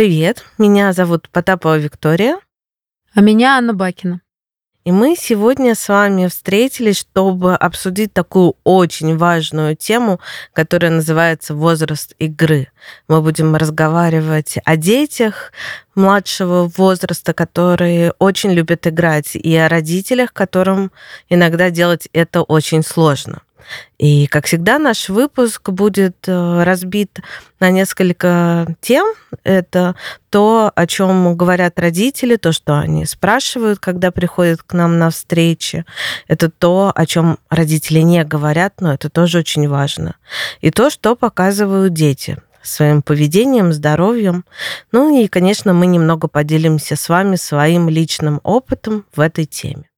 Привет, меня зовут Потапова Виктория. А меня Анна Бакина. И мы сегодня с вами встретились, чтобы обсудить такую очень важную тему, которая называется возраст игры. Мы будем разговаривать о детях младшего возраста, которые очень любят играть, и о родителях, которым иногда делать это очень сложно. И, как всегда, наш выпуск будет э, разбит на несколько тем. Это то, о чем говорят родители, то, что они спрашивают, когда приходят к нам на встречи. Это то, о чем родители не говорят, но это тоже очень важно. И то, что показывают дети своим поведением, здоровьем. Ну и, конечно, мы немного поделимся с вами своим личным опытом в этой теме.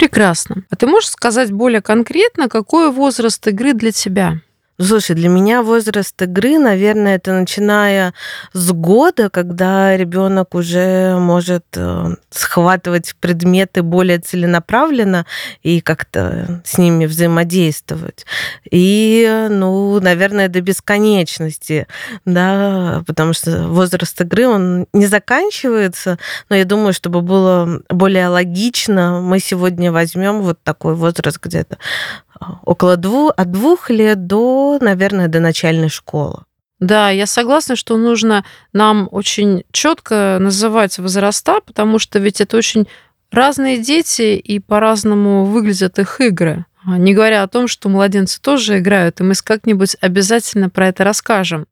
Прекрасно. А ты можешь сказать более конкретно, какой возраст игры для тебя? Слушай, для меня возраст игры, наверное, это начиная с года, когда ребенок уже может э, схватывать предметы более целенаправленно и как-то с ними взаимодействовать. И, ну, наверное, до бесконечности, да, потому что возраст игры, он не заканчивается, но я думаю, чтобы было более логично, мы сегодня возьмем вот такой возраст где-то около двух, от двух лет до, наверное, до начальной школы. Да, я согласна, что нужно нам очень четко называть возраста, потому что ведь это очень разные дети и по-разному выглядят их игры. А не говоря о том, что младенцы тоже играют, и мы как-нибудь обязательно про это расскажем.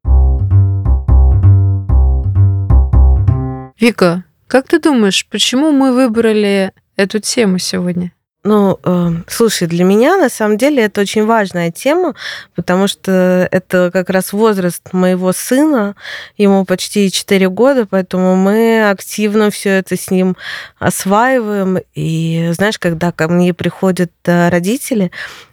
Вика, как ты думаешь, почему мы выбрали эту тему сегодня? Ну, э, слушай, для меня на самом деле это очень важная тема, потому что это как раз возраст моего сына, ему почти 4 года, поэтому мы активно все это с ним осваиваем. И знаешь, когда ко мне приходят э, родители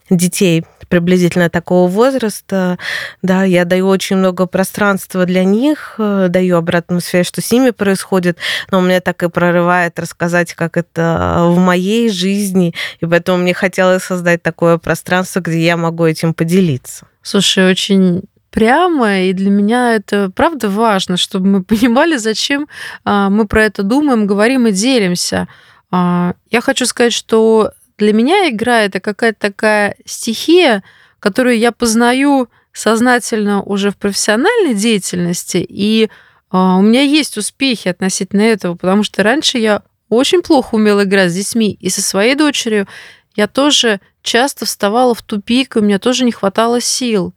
детей, приблизительно такого возраста, да, я даю очень много пространства для них, э, даю обратную связь, что с ними происходит, но у меня так и прорывает рассказать, как это в моей жизни, и поэтому мне хотелось создать такое пространство, где я могу этим поделиться. Слушай, очень прямо, и для меня это правда важно, чтобы мы понимали, зачем а, мы про это думаем, говорим и делимся. А, я хочу сказать, что для меня игра это какая-то такая стихия, которую я познаю сознательно уже в профессиональной деятельности, и а, у меня есть успехи относительно этого, потому что раньше я очень плохо умела играть с детьми, и со своей дочерью я тоже часто вставала в тупик, и у меня тоже не хватало сил.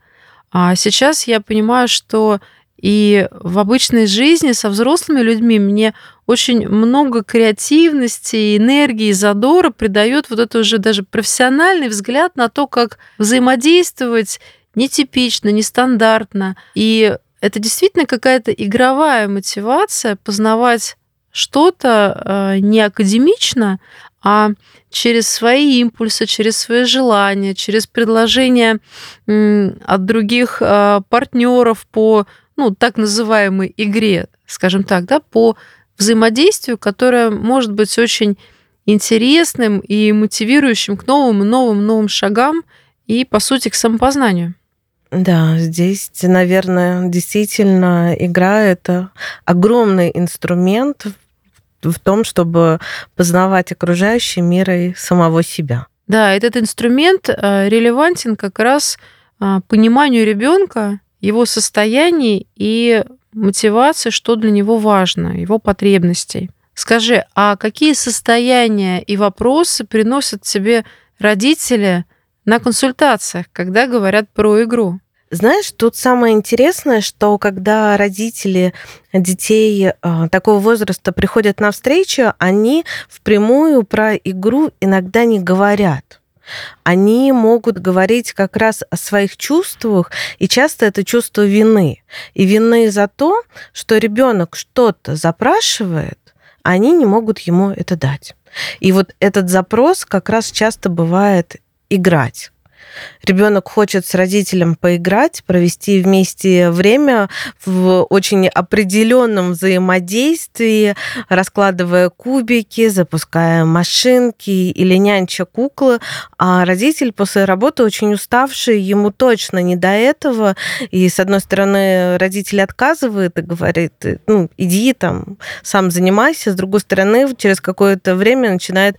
А сейчас я понимаю, что и в обычной жизни со взрослыми людьми мне очень много креативности, энергии, задора придает вот это уже даже профессиональный взгляд на то, как взаимодействовать нетипично, нестандартно. И это действительно какая-то игровая мотивация познавать что-то э, не академично, а через свои импульсы, через свои желания, через предложения от других э, партнеров по ну, так называемой игре, скажем так, да, по взаимодействию, которое может быть очень интересным и мотивирующим к новым, новым, новым шагам и, по сути, к самопознанию. Да, здесь, наверное, действительно игра это огромный инструмент в том, чтобы познавать окружающий мир и самого себя. Да, этот инструмент э, релевантен как раз э, пониманию ребенка его состояний и мотивации, что для него важно, его потребностей. Скажи, а какие состояния и вопросы приносят тебе родители на консультациях, когда говорят про игру? Знаешь, тут самое интересное, что когда родители детей э, такого возраста приходят на встречу, они впрямую про игру иногда не говорят они могут говорить как раз о своих чувствах, и часто это чувство вины. И вины за то, что ребенок что-то запрашивает, а они не могут ему это дать. И вот этот запрос как раз часто бывает играть. Ребенок хочет с родителем поиграть, провести вместе время в очень определенном взаимодействии, раскладывая кубики, запуская машинки или нянча куклы, а родитель после работы очень уставший, ему точно не до этого, и с одной стороны родитель отказывает и говорит, ну, иди там, сам занимайся, с другой стороны через какое-то время начинает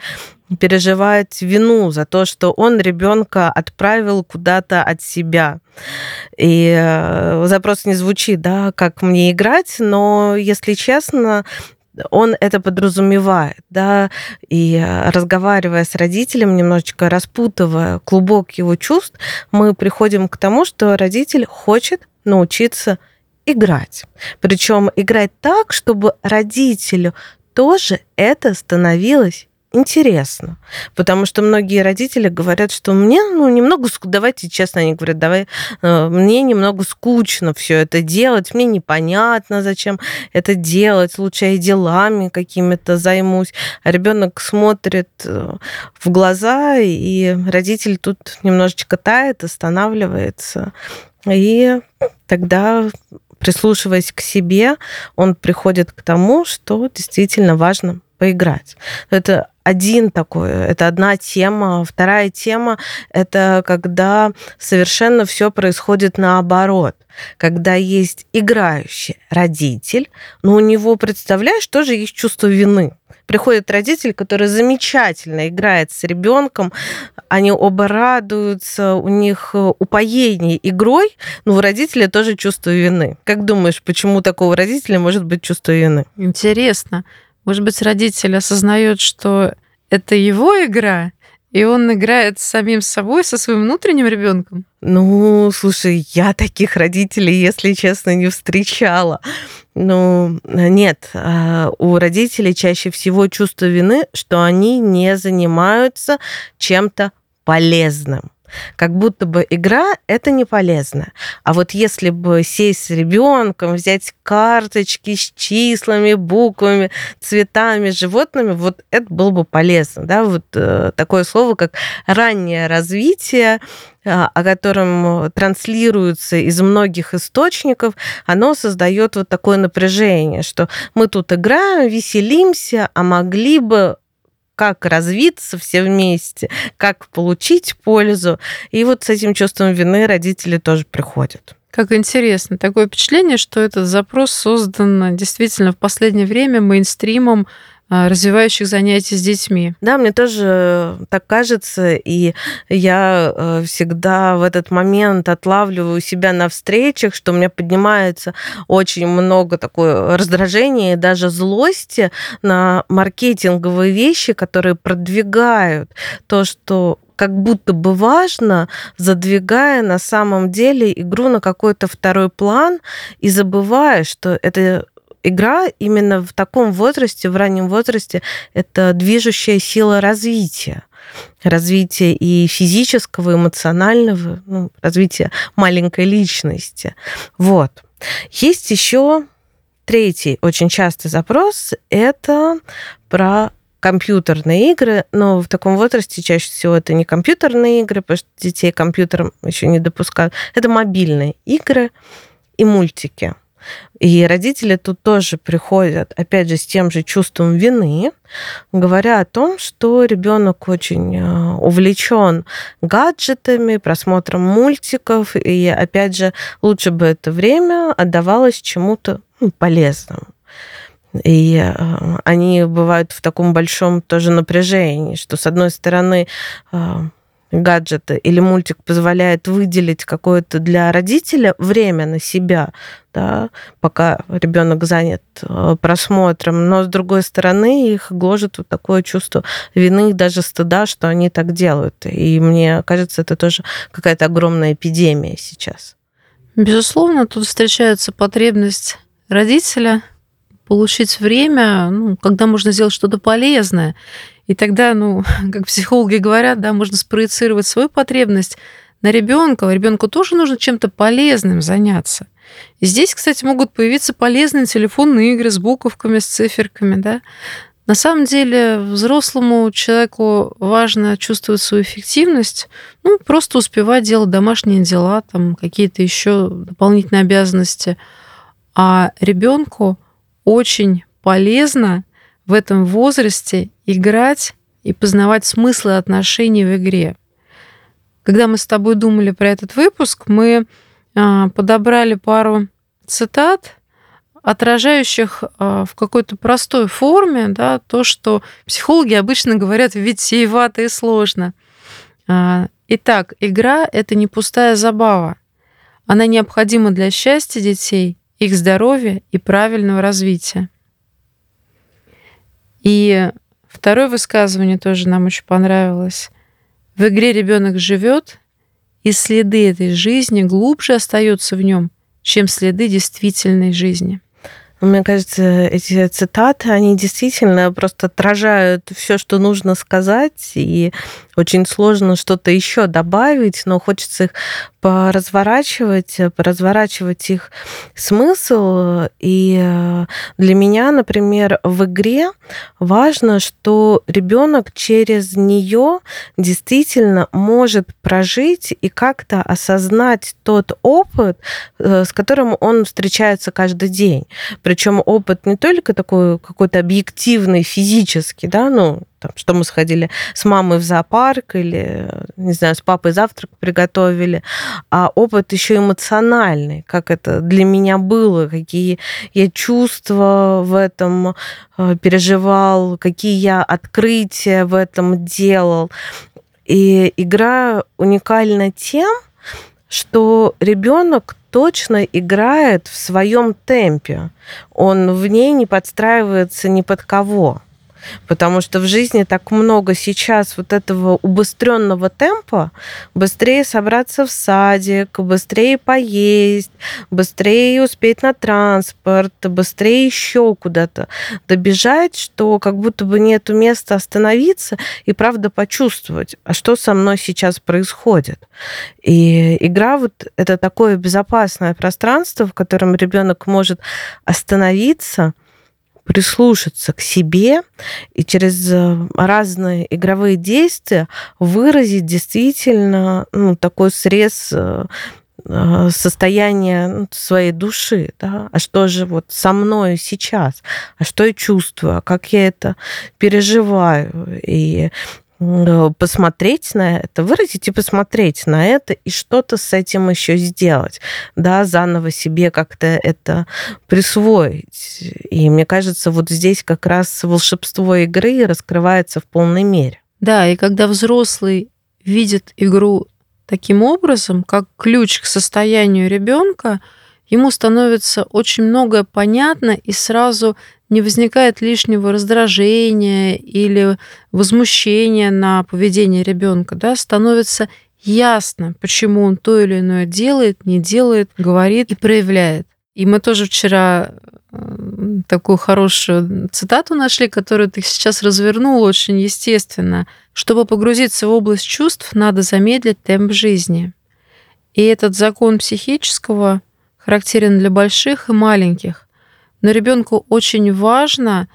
переживать вину за то, что он ребенка отправил куда-то от себя. И э, запрос не звучит, да, как мне играть, но, если честно, он это подразумевает, да, и э, разговаривая с родителем, немножечко распутывая клубок его чувств, мы приходим к тому, что родитель хочет научиться играть. Причем играть так, чтобы родителю тоже это становилось интересно. Потому что многие родители говорят, что мне, ну, немного, давайте честно, они говорят, давай, э, мне немного скучно все это делать, мне непонятно, зачем это делать, лучше я делами какими-то займусь. А ребенок смотрит э, в глаза, и родитель тут немножечко тает, останавливается. И тогда прислушиваясь к себе, он приходит к тому, что действительно важно поиграть. Это один такой, это одна тема. Вторая тема – это когда совершенно все происходит наоборот. Когда есть играющий родитель, но у него, представляешь, тоже есть чувство вины. Приходит родитель, который замечательно играет с ребенком, они оба радуются, у них упоение игрой, но у родителя тоже чувство вины. Как думаешь, почему такого родителя может быть чувство вины? Интересно. Может быть, родитель осознает, что это его игра, и он играет с самим собой, со своим внутренним ребенком? Ну, слушай, я таких родителей, если честно, не встречала. Ну, нет, а, у родителей чаще всего чувство вины, что они не занимаются чем-то полезным как будто бы игра это не полезно. А вот если бы сесть с ребенком, взять карточки с числами, буквами, цветами, животными, вот это было бы полезно. Да? Вот э, такое слово, как раннее развитие, э, о котором транслируется из многих источников, оно создает вот такое напряжение, что мы тут играем, веселимся, а могли бы как развиться все вместе, как получить пользу. И вот с этим чувством вины родители тоже приходят. Как интересно. Такое впечатление, что этот запрос создан действительно в последнее время мейнстримом развивающих занятий с детьми. Да, мне тоже так кажется, и я э, всегда в этот момент отлавливаю себя на встречах, что у меня поднимается очень много такое раздражения и даже злости на маркетинговые вещи, которые продвигают то, что как будто бы важно, задвигая на самом деле игру на какой-то второй план и забывая, что это игра именно в таком возрасте, в раннем возрасте, это движущая сила развития развития и физического, эмоционального, ну, развития маленькой личности. Вот. Есть еще третий очень частый запрос, это про компьютерные игры, но в таком возрасте чаще всего это не компьютерные игры, потому что детей компьютером еще не допускают. Это мобильные игры и мультики. И родители тут тоже приходят, опять же, с тем же чувством вины, говоря о том, что ребенок очень э, увлечен гаджетами, просмотром мультиков, и, опять же, лучше бы это время отдавалось чему-то ну, полезному. И э, они бывают в таком большом тоже напряжении, что, с одной стороны, э, гаджеты или мультик позволяет выделить какое-то для родителя время на себя, да, пока ребенок занят э, просмотром, но с другой стороны их гложет вот такое чувство вины и даже стыда, что они так делают. И мне кажется, это тоже какая-то огромная эпидемия сейчас. Безусловно, тут встречается потребность родителя получить время, ну, когда можно сделать что-то полезное. И тогда, ну, как психологи говорят, да, можно спроецировать свою потребность на ребенка. Ребенку тоже нужно чем-то полезным заняться. И здесь, кстати, могут появиться полезные телефонные игры с буковками, с циферками, да. На самом деле взрослому человеку важно чувствовать свою эффективность, ну, просто успевать делать домашние дела, там какие-то еще дополнительные обязанности. А ребенку очень полезно в этом возрасте играть и познавать смыслы отношений в игре. Когда мы с тобой думали про этот выпуск, мы а, подобрали пару цитат отражающих а, в какой-то простой форме да, то, что психологи обычно говорят витиевато и сложно. А, итак, игра — это не пустая забава. Она необходима для счастья детей, их здоровья и правильного развития. И второе высказывание тоже нам очень понравилось. В игре ребенок живет, и следы этой жизни глубже остаются в нем, чем следы действительной жизни. Мне кажется, эти цитаты, они действительно просто отражают все, что нужно сказать, и очень сложно что-то еще добавить, но хочется их поразворачивать, поразворачивать их смысл. И э, для меня, например, в игре важно, что ребенок через нее действительно может прожить и как-то осознать тот опыт, э, с которым он встречается каждый день. Причем опыт не только такой какой-то объективный, физический, да, ну, там, что мы сходили с мамой в зоопарк или, не знаю, с папой завтрак приготовили, а опыт еще эмоциональный, как это для меня было, какие я чувства в этом э, переживал, какие я открытия в этом делал. И игра уникальна тем, что ребенок точно играет в своем темпе. Он в ней не подстраивается ни под кого. Потому что в жизни так много сейчас вот этого убыстренного темпа, быстрее собраться в садик, быстрее поесть, быстрее успеть на транспорт, быстрее еще куда-то добежать, что как будто бы нету места остановиться и правда почувствовать, а что со мной сейчас происходит. И игра вот это такое безопасное пространство, в котором ребенок может остановиться, прислушаться к себе и через э, разные игровые действия выразить действительно ну, такой срез э, э, состояния ну, своей души, да, а что же вот со мной сейчас, а что я чувствую, а как я это переживаю, и посмотреть на это, выразить и посмотреть на это, и что-то с этим еще сделать, да, заново себе как-то это присвоить. И мне кажется, вот здесь как раз волшебство игры раскрывается в полной мере. Да, и когда взрослый видит игру таким образом, как ключ к состоянию ребенка, ему становится очень многое понятно, и сразу не возникает лишнего раздражения или возмущения на поведение ребенка, да, становится ясно, почему он то или иное делает, не делает, говорит и проявляет. И мы тоже вчера э, такую хорошую цитату нашли, которую ты сейчас развернул очень естественно. Чтобы погрузиться в область чувств, надо замедлить темп жизни. И этот закон психического характерен для больших и маленьких. Но ребенку очень важно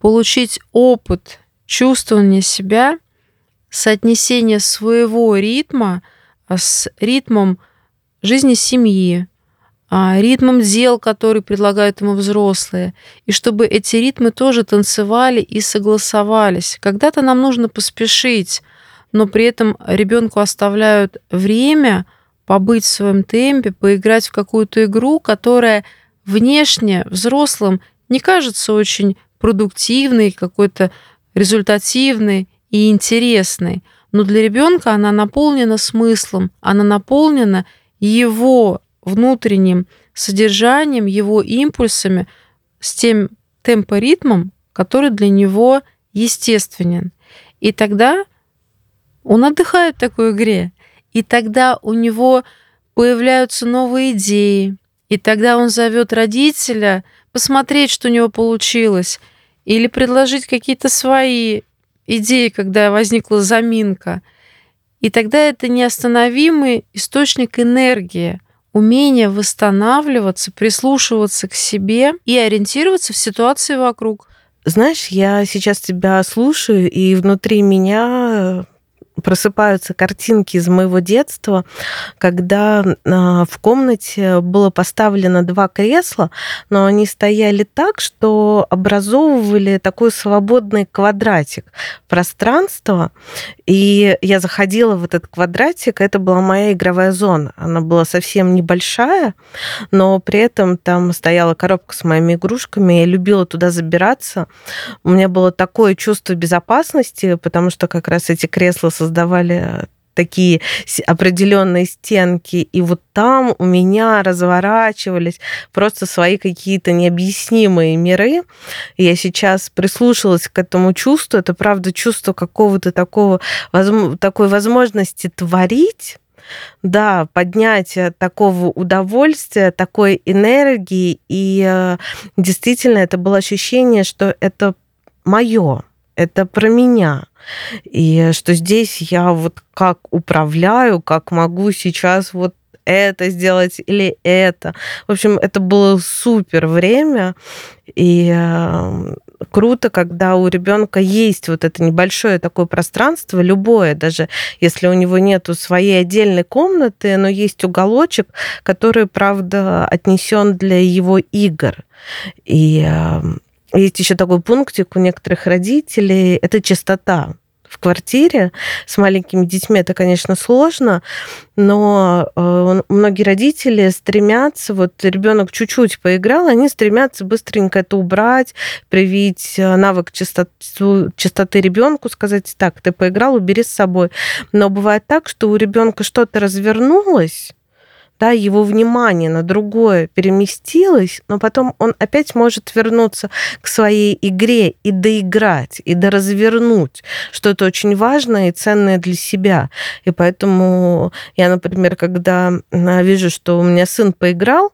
получить опыт чувствования себя, соотнесение своего ритма с ритмом жизни семьи, а, ритмом дел, которые предлагают ему взрослые, и чтобы эти ритмы тоже танцевали и согласовались. Когда-то нам нужно поспешить, но при этом ребенку оставляют время побыть в своем темпе, поиграть в какую-то игру, которая внешне взрослым не кажется очень продуктивной, какой-то результативной и интересной. Но для ребенка она наполнена смыслом, она наполнена его внутренним содержанием, его импульсами, с тем темпоритмом, который для него естественен. И тогда он отдыхает в такой игре. И тогда у него появляются новые идеи, и тогда он зовет родителя посмотреть, что у него получилось, или предложить какие-то свои идеи, когда возникла заминка. И тогда это неостановимый источник энергии, умение восстанавливаться, прислушиваться к себе и ориентироваться в ситуации вокруг. Знаешь, я сейчас тебя слушаю, и внутри меня просыпаются картинки из моего детства, когда а, в комнате было поставлено два кресла, но они стояли так, что образовывали такой свободный квадратик пространства. И я заходила в этот квадратик, это была моя игровая зона. Она была совсем небольшая, но при этом там стояла коробка с моими игрушками. Я любила туда забираться. У меня было такое чувство безопасности, потому что как раз эти кресла создавали создавали такие определенные стенки, и вот там у меня разворачивались просто свои какие-то необъяснимые миры. Я сейчас прислушалась к этому чувству. Это, правда, чувство какого-то такого, такой возможности творить, да, поднятие такого удовольствия, такой энергии. И э, действительно, это было ощущение, что это мое, это про меня. И что здесь я вот как управляю, как могу сейчас вот это сделать или это. В общем, это было супер время. И э, круто, когда у ребенка есть вот это небольшое такое пространство, любое, даже если у него нету своей отдельной комнаты, но есть уголочек, который, правда, отнесен для его игр. И э, есть еще такой пунктик у некоторых родителей, это чистота в квартире с маленькими детьми это, конечно, сложно, но э, многие родители стремятся, вот ребенок чуть-чуть поиграл, они стремятся быстренько это убрать, привить э, навык чистоты, чистоты ребенку, сказать, так, ты поиграл, убери с собой. Но бывает так, что у ребенка что-то развернулось, да, его внимание на другое переместилось, но потом он опять может вернуться к своей игре и доиграть, и доразвернуть что-то очень важное и ценное для себя. И поэтому я, например, когда вижу, что у меня сын поиграл,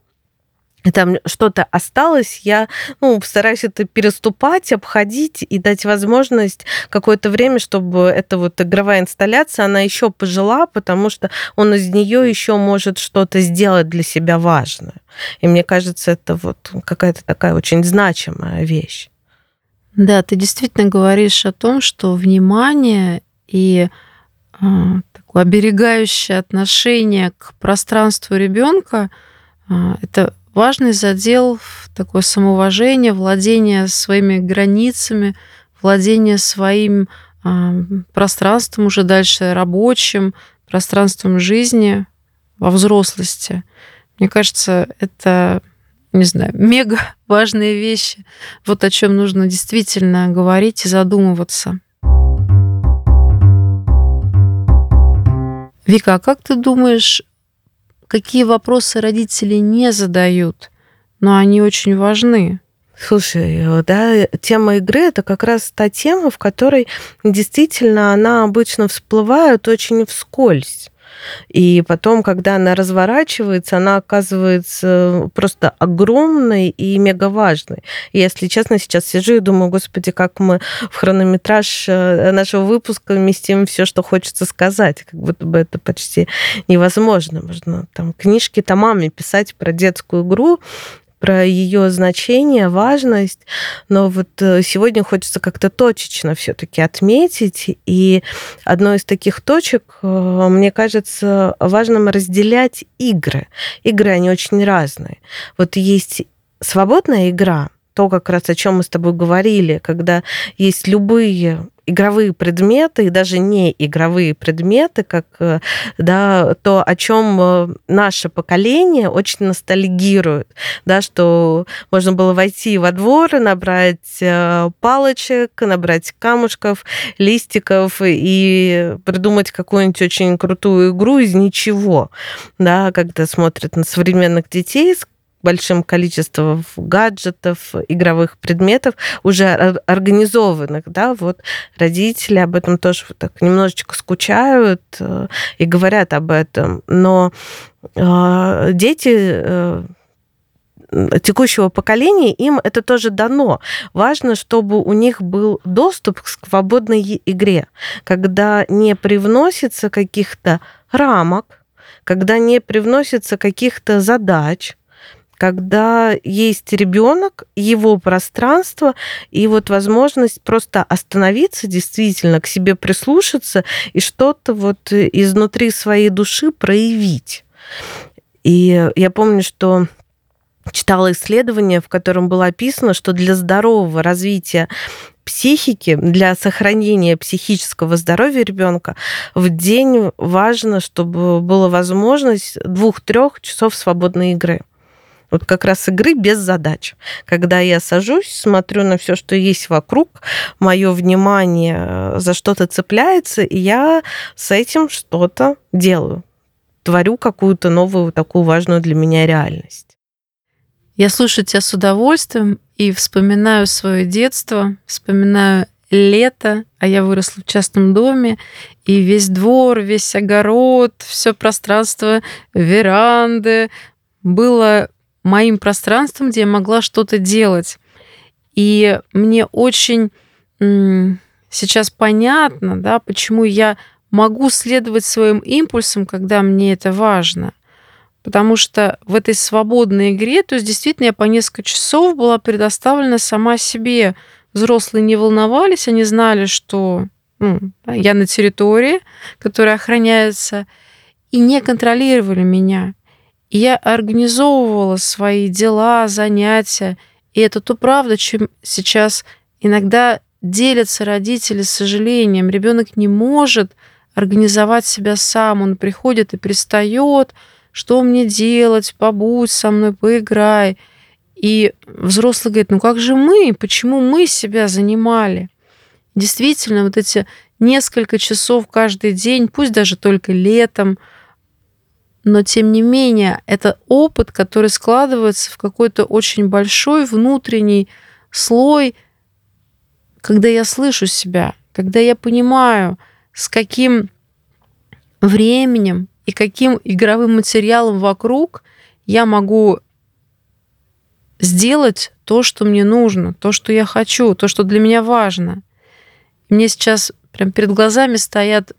там что-то осталось, я ну, стараюсь это переступать, обходить и дать возможность какое-то время, чтобы эта вот игровая инсталляция, она еще пожила, потому что он из нее еще может что-то сделать для себя важное. И мне кажется, это вот какая-то такая очень значимая вещь. Да, ты действительно говоришь о том, что внимание и э, такое оберегающее отношение к пространству ребенка э, это важный задел такое самоуважение, владение своими границами, владение своим э, пространством уже дальше рабочим, пространством жизни во взрослости. Мне кажется, это, не знаю, мега важные вещи. Вот о чем нужно действительно говорить и задумываться. Вика, а как ты думаешь, какие вопросы родители не задают, но они очень важны. Слушай, да, тема игры это как раз та тема, в которой действительно она обычно всплывает очень вскользь. И потом, когда она разворачивается, она оказывается просто огромной и мега важной. И, если честно, сейчас сижу и думаю, господи, как мы в хронометраж э, нашего выпуска вместим все, что хочется сказать. Как будто бы это почти невозможно. Можно там книжки томами писать про детскую игру, про ее значение, важность, но вот э, сегодня хочется как-то точечно все-таки отметить. И одной из таких точек, э, мне кажется, важным разделять игры. Игры, они очень разные. Вот есть свободная игра, то, как раз о чем мы с тобой говорили, когда есть любые игровые предметы и даже не игровые предметы, как э, да, то, о чем э, наше поколение очень ностальгирует, да, что можно было войти во двор, набрать э, палочек, набрать камушков, листиков и придумать какую-нибудь очень крутую игру из ничего, да, когда смотрят на современных детей, большим количеством гаджетов, игровых предметов, уже организованных, да, вот родители об этом тоже вот так немножечко скучают э, и говорят об этом, но э, дети э, текущего поколения, им это тоже дано. Важно, чтобы у них был доступ к свободной игре, когда не привносится каких-то рамок, когда не привносится каких-то задач, когда есть ребенок, его пространство и вот возможность просто остановиться, действительно к себе прислушаться и что-то вот изнутри своей души проявить. И я помню, что читала исследование, в котором было описано, что для здорового развития психики, для сохранения психического здоровья ребенка в день важно, чтобы была возможность двух-трех часов свободной игры. Вот как раз игры без задач. Когда я сажусь, смотрю на все, что есть вокруг, мое внимание э, за что-то цепляется, и я с этим что-то делаю. Творю какую-то новую, такую важную для меня реальность. Я слушаю тебя с удовольствием и вспоминаю свое детство, вспоминаю лето, а я выросла в частном доме, и весь двор, весь огород, все пространство веранды было моим пространством, где я могла что-то делать. И мне очень сейчас понятно, да, почему я могу следовать своим импульсам, когда мне это важно. Потому что в этой свободной игре, то есть действительно я по несколько часов была предоставлена сама себе. Взрослые не волновались, они знали, что ну, я на территории, которая охраняется, и не контролировали меня. И я организовывала свои дела, занятия. И это то правда, чем сейчас иногда делятся родители с сожалением. Ребенок не может организовать себя сам. Он приходит и пристает, что мне делать, побудь со мной, поиграй. И взрослый говорит, ну как же мы, почему мы себя занимали? Действительно, вот эти несколько часов каждый день, пусть даже только летом, но тем не менее это опыт, который складывается в какой-то очень большой внутренний слой, когда я слышу себя, когда я понимаю, с каким временем и каким игровым материалом вокруг я могу сделать то, что мне нужно, то, что я хочу, то, что для меня важно. Мне сейчас прям перед глазами стоят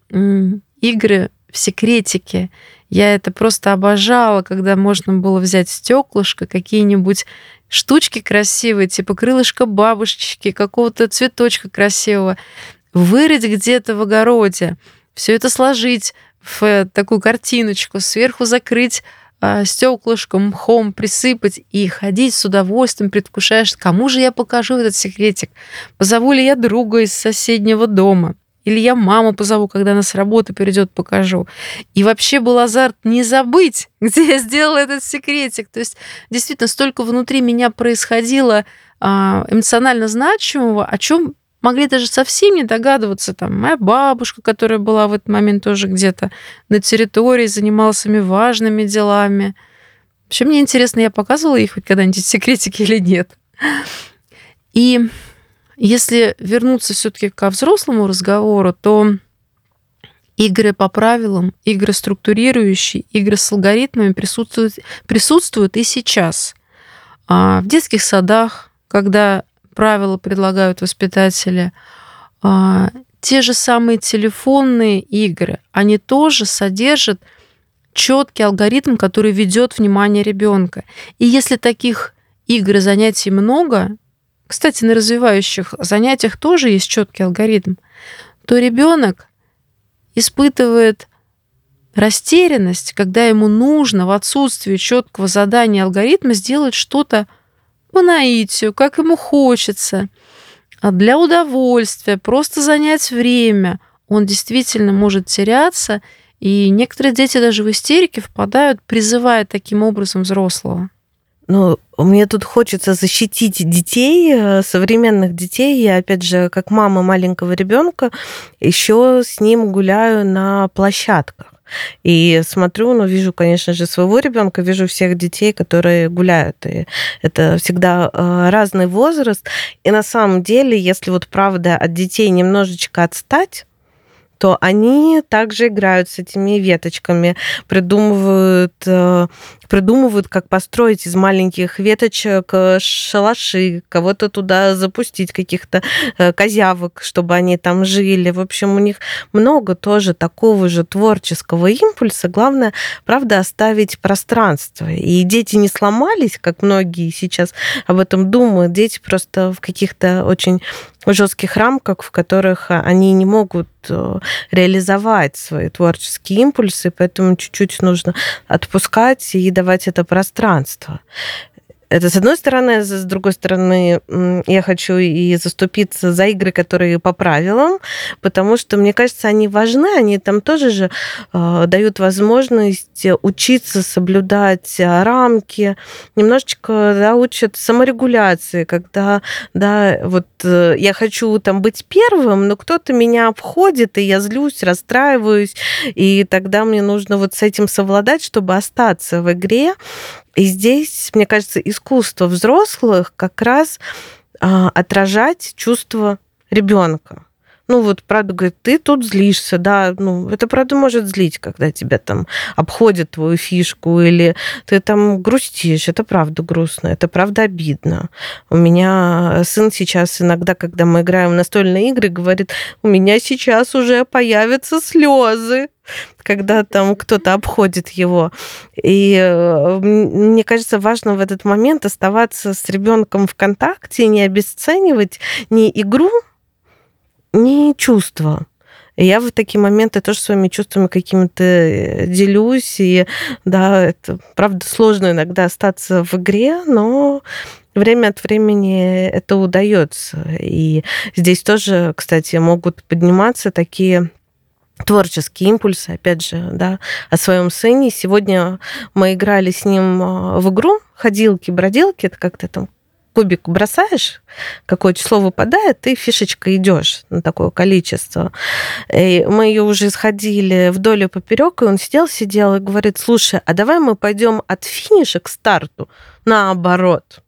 игры в секретике. Я это просто обожала, когда можно было взять стеклышко, какие-нибудь штучки красивые, типа крылышко бабушечки, какого-то цветочка красивого, вырыть где-то в огороде, все это сложить в э, такую картиночку, сверху закрыть а, стеклышком, мхом присыпать и ходить с удовольствием, предвкушаешь, кому же я покажу этот секретик. Позову ли я друга из соседнего дома? Или я маму позову, когда она с работы придет, покажу. И вообще был азарт не забыть, где я сделала этот секретик. То есть действительно столько внутри меня происходило а, эмоционально значимого, о чем могли даже совсем не догадываться. Там моя бабушка, которая была в этот момент тоже где-то на территории, занималась своими важными делами. Вообще мне интересно, я показывала их хоть когда-нибудь секретики или нет. И если вернуться все-таки ко взрослому разговору, то игры по правилам, игры структурирующие, игры с алгоритмами присутствуют, присутствуют и сейчас. А в детских садах, когда правила предлагают воспитатели, а, те же самые телефонные игры, они тоже содержат четкий алгоритм, который ведет внимание ребенка. И если таких игр и занятий много, кстати, на развивающих занятиях тоже есть четкий алгоритм, то ребенок испытывает растерянность, когда ему нужно в отсутствии четкого задания алгоритма сделать что-то по наитию, как ему хочется, а для удовольствия, просто занять время. Он действительно может теряться, и некоторые дети даже в истерике впадают, призывая таким образом взрослого. Ну, мне тут хочется защитить детей, э, современных детей. Я, опять же, как мама маленького ребенка, еще с ним гуляю на площадках. И смотрю, ну, вижу, конечно же, своего ребенка, вижу всех детей, которые гуляют. И это всегда э, разный возраст. И на самом деле, если вот правда от детей немножечко отстать, то они также играют с этими веточками, придумывают, э, придумывают, как построить из маленьких веточек э, шалаши, кого-то туда запустить, каких-то э, козявок, чтобы они там жили. В общем, у них много тоже такого же творческого импульса. Главное, правда, оставить пространство. И дети не сломались, как многие сейчас об этом думают. Дети просто в каких-то очень жестких рамках, в которых они не могут э, реализовать свои творческие импульсы, поэтому чуть-чуть нужно отпускать и давать это пространство. Это с одной стороны, с другой стороны, я хочу и заступиться за игры, которые по правилам, потому что, мне кажется, они важны, они там тоже же э, дают возможность учиться соблюдать рамки, немножечко да, учат саморегуляции, когда да, вот э, я хочу там быть первым, но кто-то меня обходит, и я злюсь, расстраиваюсь, и тогда мне нужно вот с этим совладать, чтобы остаться в игре. И здесь, мне кажется, искусство взрослых как раз а, отражать чувства ребенка. Ну вот, правда, говорит, ты тут злишься, да, ну, это правда может злить, когда тебя там обходят твою фишку, или ты там грустишь, это правда грустно, это правда обидно. У меня сын сейчас иногда, когда мы играем в настольные игры, говорит, у меня сейчас уже появятся слезы когда там кто-то обходит его. И э, мне кажется, важно в этот момент оставаться с ребенком в контакте, не обесценивать ни игру, ни чувства. Я в такие моменты тоже своими чувствами какими-то э, делюсь. И да, это правда сложно иногда остаться в игре, но время от времени это удается. И здесь тоже, кстати, могут подниматься такие творческие импульсы, опять же, да, о своем сыне. Сегодня мы играли с ним а, в игру ходилки-бродилки, это как-то там кубик бросаешь, какое число выпадает, ты фишечка идешь на такое количество. И мы ее уже исходили вдоль и поперек, и он сидел, сидел и говорит, слушай, а давай мы пойдем от финиша к старту наоборот.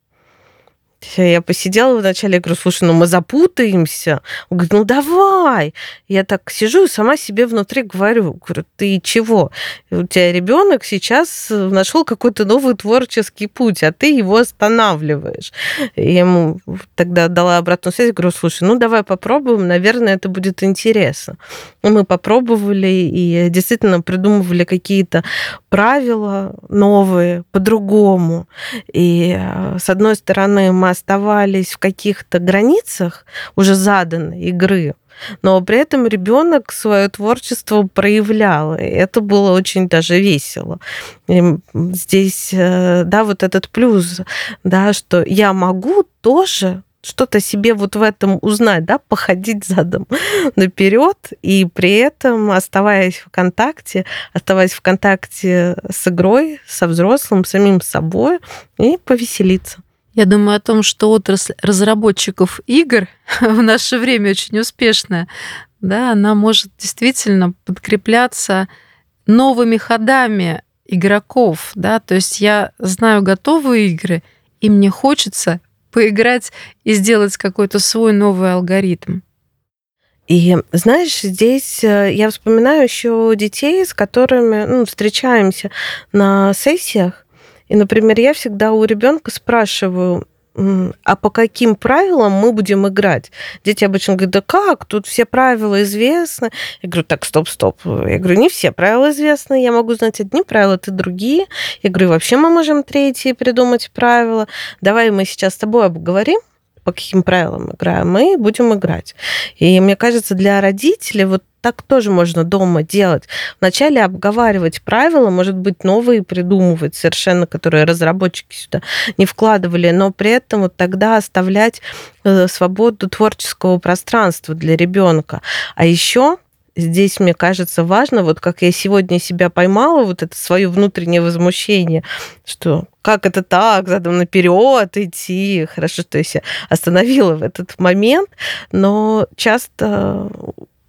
Я посидела вначале, я говорю, слушай, ну мы запутаемся. Он говорит, ну давай. Я так сижу и сама себе внутри говорю, говорю, ты чего? У тебя ребенок сейчас нашел какой-то новый творческий путь, а ты его останавливаешь. Я ему тогда дала обратную связь, говорю, слушай, ну давай попробуем, наверное, это будет интересно. И мы попробовали и действительно придумывали какие-то правила новые, по-другому. И э, с одной стороны, мы оставались в каких-то границах уже заданной игры, но при этом ребенок свое творчество проявлял. И это было очень даже весело. И здесь, э, да, вот этот плюс, да, что я могу тоже что-то себе вот в этом узнать, да, походить задом наперед, и при этом оставаясь в контакте, оставаясь в контакте с игрой, со взрослым, самим собой, и повеселиться. Я думаю о том, что отрасль разработчиков игр в наше время очень успешная. Да, она может действительно подкрепляться новыми ходами игроков. Да? То есть я знаю готовые игры, и мне хочется поиграть и сделать какой-то свой новый алгоритм. И знаешь, здесь э, я вспоминаю еще детей, с которыми ну, встречаемся на сессиях. И, например, я всегда у ребенка спрашиваю, а по каким правилам мы будем играть? Дети обычно говорят, да как, тут все правила известны. Я говорю, так, стоп, стоп. Я говорю, не все правила известны, я могу знать одни правила, ты другие. Я говорю, вообще мы можем третьи придумать правила. Давай мы сейчас с тобой обговорим, по каким правилам играем, мы будем играть. И мне кажется, для родителей вот так тоже можно дома делать. Вначале обговаривать правила, может быть, новые придумывать совершенно, которые разработчики сюда не вкладывали, но при этом вот тогда оставлять э, свободу творческого пространства для ребенка. А еще здесь, мне кажется, важно, вот как я сегодня себя поймала, вот это свое внутреннее возмущение, что как это так, задом наперед идти. Хорошо, что я себя остановила в этот момент, но часто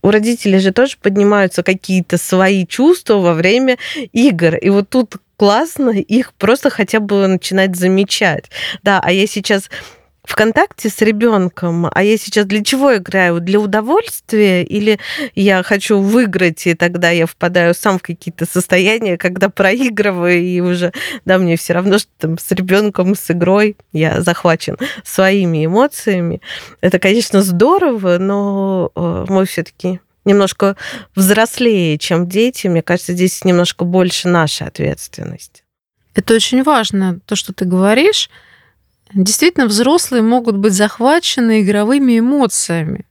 у родителей же тоже поднимаются какие-то свои чувства во время игр. И вот тут классно их просто хотя бы начинать замечать. Да, а я сейчас ВКонтакте с ребенком, а я сейчас для чего играю? Для удовольствия или я хочу выиграть, и тогда я впадаю сам в какие-то состояния, когда проигрываю, и уже, да, мне все равно, что там с ребенком, с игрой я захвачен своими эмоциями. Это, конечно, здорово, но э, мы все-таки немножко взрослее, чем дети. Мне кажется, здесь немножко больше наша ответственность. Это очень важно, то, что ты говоришь. Действительно, взрослые могут быть захвачены игровыми эмоциями.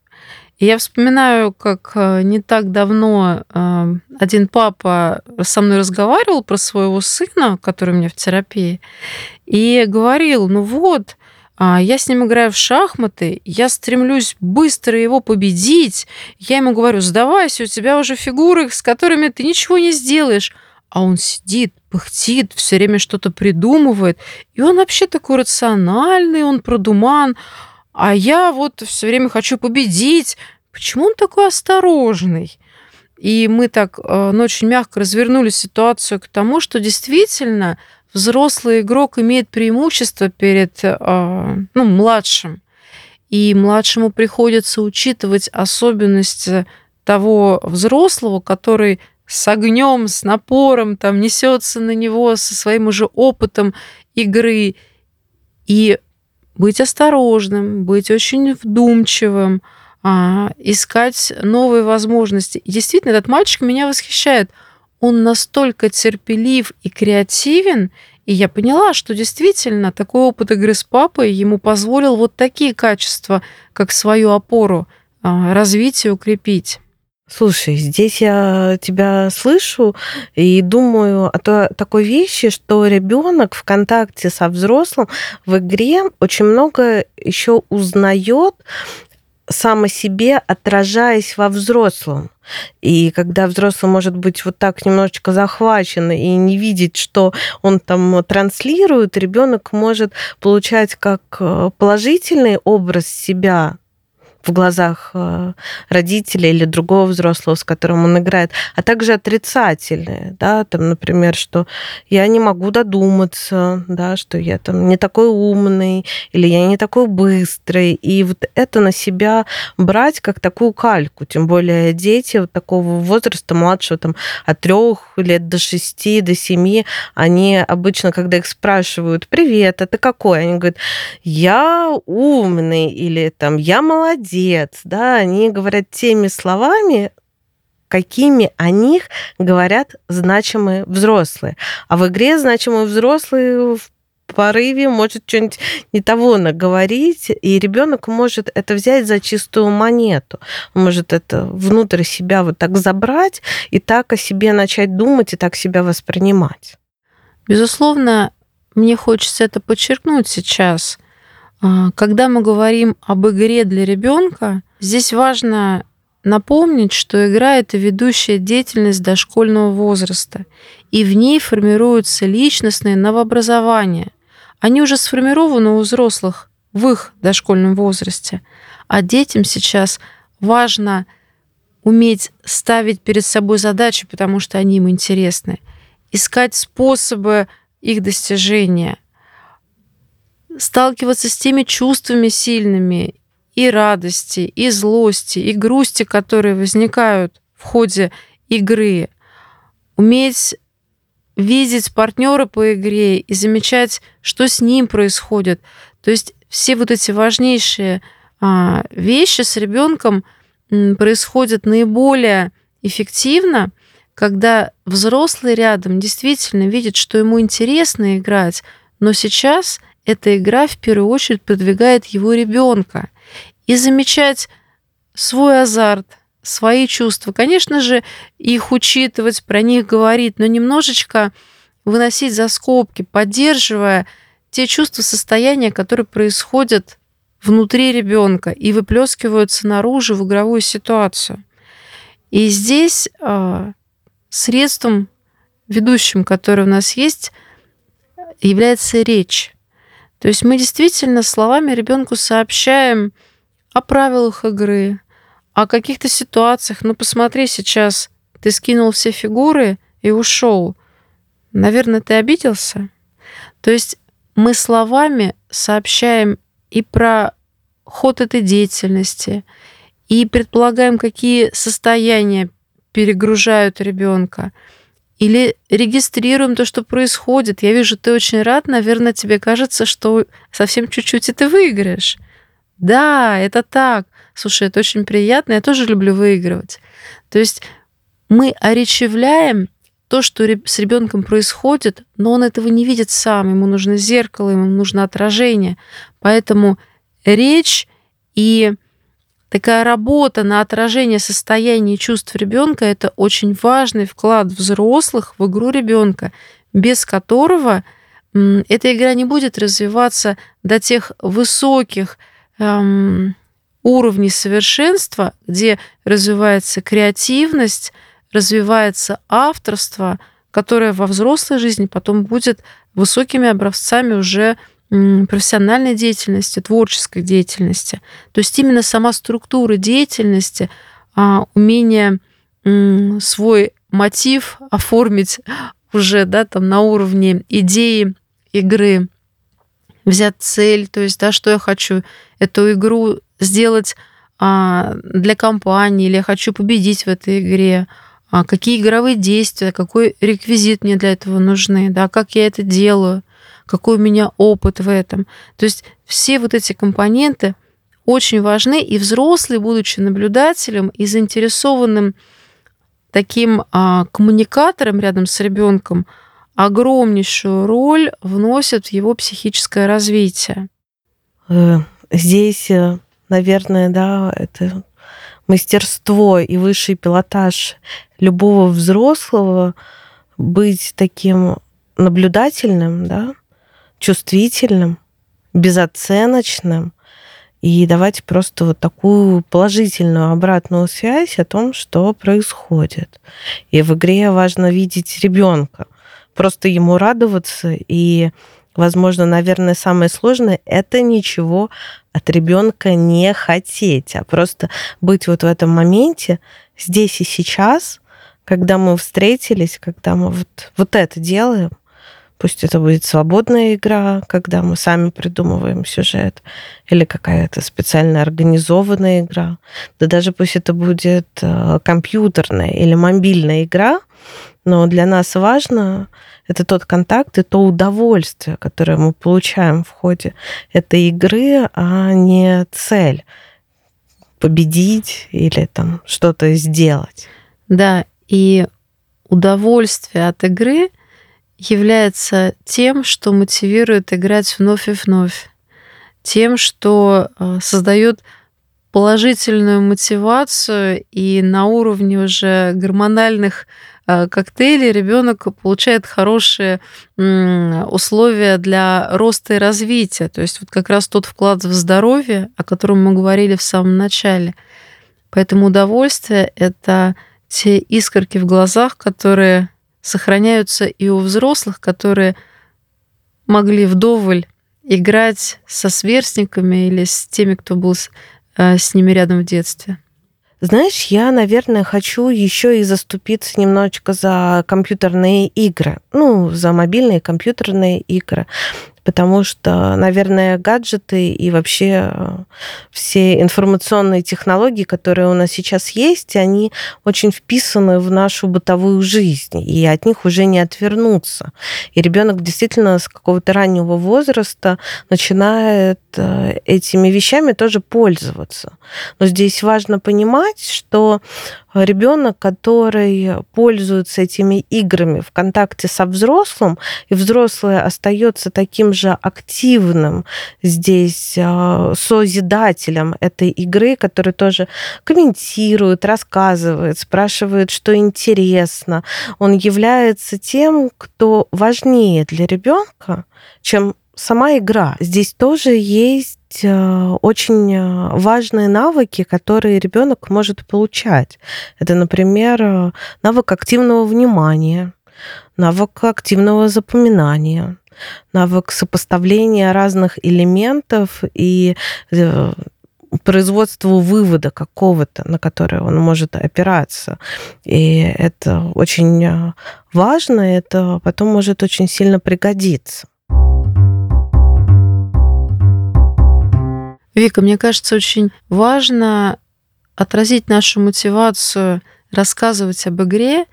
И я вспоминаю, как э, не так давно э, один папа со мной разговаривал про своего сына, который у меня в терапии, и говорил, ну вот, а, я с ним играю в шахматы, я стремлюсь быстро его победить. Я ему говорю, сдавайся, у тебя уже фигуры, с которыми ты ничего не сделаешь а он сидит, пыхтит, все время что-то придумывает. И он вообще такой рациональный, он продуман. А я вот все время хочу победить. Почему он такой осторожный? И мы так э, ну, очень мягко развернули ситуацию к тому, что действительно взрослый игрок имеет преимущество перед э, ну, младшим. И младшему приходится учитывать особенности того взрослого, который с огнем, с напором, там несется на него со своим уже опытом игры. И быть осторожным, быть очень вдумчивым, а, искать новые возможности. И действительно, этот мальчик меня восхищает. Он настолько терпелив и креативен, и я поняла, что действительно такой опыт игры с папой ему позволил вот такие качества, как свою опору, а, развить и укрепить. Слушай, здесь я тебя слышу и думаю о то, такой вещи, что ребенок в контакте со взрослым в игре очень много еще узнает сам о себе, отражаясь во взрослом. И когда взрослый может быть вот так немножечко захвачен и не видеть, что он там транслирует, ребенок может получать как э, положительный образ себя, в глазах э, родителей или другого взрослого, с которым он играет, а также отрицательные, да, там, например, что я не могу додуматься, да, что я там не такой умный или я не такой быстрый, и вот это на себя брать как такую кальку, тем более дети вот такого возраста, младшего там от трех лет до шести, до семи, они обычно, когда их спрашивают, привет, а ты какой? Они говорят, я умный или там я молодец, молодец, да, они говорят теми словами, какими о них говорят значимые взрослые. А в игре значимые взрослые в порыве может что-нибудь не того наговорить, и ребенок может это взять за чистую монету, может это внутрь себя вот так забрать и так о себе начать думать и так себя воспринимать. Безусловно, мне хочется это подчеркнуть сейчас – когда мы говорим об игре для ребенка, здесь важно напомнить, что игра это ведущая деятельность дошкольного возраста, и в ней формируются личностные новообразования. Они уже сформированы у взрослых в их дошкольном возрасте, а детям сейчас важно уметь ставить перед собой задачи, потому что они им интересны, искать способы их достижения – сталкиваться с теми чувствами сильными и радости, и злости, и грусти, которые возникают в ходе игры, уметь видеть партнера по игре и замечать, что с ним происходит. То есть все вот эти важнейшие а, вещи с ребенком происходят наиболее эффективно, когда взрослый рядом действительно видит, что ему интересно играть, но сейчас эта игра в первую очередь продвигает его ребенка. И замечать свой азарт, свои чувства. Конечно же, их учитывать, про них говорить, но немножечко выносить за скобки, поддерживая те чувства, состояния, которые происходят внутри ребенка и выплескиваются наружу в игровую ситуацию. И здесь э, средством ведущим, которое у нас есть, является речь. То есть мы действительно словами ребенку сообщаем о правилах игры, о каких-то ситуациях. Ну, посмотри сейчас, ты скинул все фигуры и ушел. Наверное, ты обиделся. То есть мы словами сообщаем и про ход этой деятельности, и предполагаем, какие состояния перегружают ребенка, или регистрируем то, что происходит. Я вижу, ты очень рад, наверное, тебе кажется, что совсем чуть-чуть и ты выиграешь. Да, это так. Слушай, это очень приятно, я тоже люблю выигрывать. То есть мы оречевляем то, что с ребенком происходит, но он этого не видит сам. Ему нужно зеркало, ему нужно отражение. Поэтому речь и такая работа на отражение состояния и чувств ребенка это очень важный вклад взрослых в игру ребенка, без которого эта игра не будет развиваться до тех высоких эм, уровней совершенства, где развивается креативность, развивается авторство, которое во взрослой жизни потом будет высокими образцами уже профессиональной деятельности, творческой деятельности. То есть именно сама структура деятельности, а, умение свой мотив оформить уже да, там, на уровне идеи игры, взять цель, то есть да, что я хочу эту игру сделать а, для компании, или я хочу победить в этой игре, а какие игровые действия, какой реквизит мне для этого нужны, да, как я это делаю, какой у меня опыт в этом. То есть все вот эти компоненты очень важны, и взрослый, будучи наблюдателем и заинтересованным таким а, коммуникатором рядом с ребенком, огромнейшую роль вносит в его психическое развитие. Э, здесь, э, наверное, да, это мастерство и высший пилотаж любого взрослого быть таким наблюдательным, да, чувствительным, безоценочным. И давать просто вот такую положительную обратную связь о том, что происходит. И в игре важно видеть ребенка, просто ему радоваться. И возможно, наверное, самое сложное это ничего от ребенка не хотеть, а просто быть вот в этом моменте здесь и сейчас, когда мы встретились, когда мы вот, вот это делаем, пусть это будет свободная игра, когда мы сами придумываем сюжет, или какая-то специально организованная игра, да даже пусть это будет э, компьютерная или мобильная игра, но для нас важно это тот контакт и то удовольствие, которое мы получаем в ходе этой игры, а не цель победить или там что-то сделать. Да, и удовольствие от игры является тем, что мотивирует играть вновь и вновь, тем, что э, создает положительную мотивацию и на уровне уже гормональных э, коктейлей ребенок получает хорошие условия для роста и развития. То есть вот как раз тот вклад в здоровье, о котором мы говорили в самом начале. Поэтому удовольствие — это те искорки в глазах, которые сохраняются и у взрослых, которые могли вдоволь играть со сверстниками или с теми, кто был с, э, с ними рядом в детстве. Знаешь, я, наверное, хочу еще и заступиться немножечко за компьютерные игры, ну, за мобильные компьютерные игры потому что, наверное, гаджеты и вообще э, все информационные технологии, которые у нас сейчас есть, они очень вписаны в нашу бытовую жизнь, и от них уже не отвернуться. И ребенок действительно с какого-то раннего возраста начинает э, этими вещами тоже пользоваться. Но здесь важно понимать, что ребенок, который пользуется этими играми в контакте со взрослым, и взрослый остается таким же активным здесь а, созидателем этой игры, который тоже комментирует, рассказывает, спрашивает, что интересно. Он является тем, кто важнее для ребенка, чем сама игра. Здесь тоже есть э, очень э, важные навыки, которые ребенок может получать. Это, например, э, навык активного внимания, навык активного запоминания, навык сопоставления разных элементов и производству вывода какого-то, на который он может опираться. И это очень важно, это потом может очень сильно пригодиться. Вика, мне кажется, очень важно отразить нашу мотивацию рассказывать об игре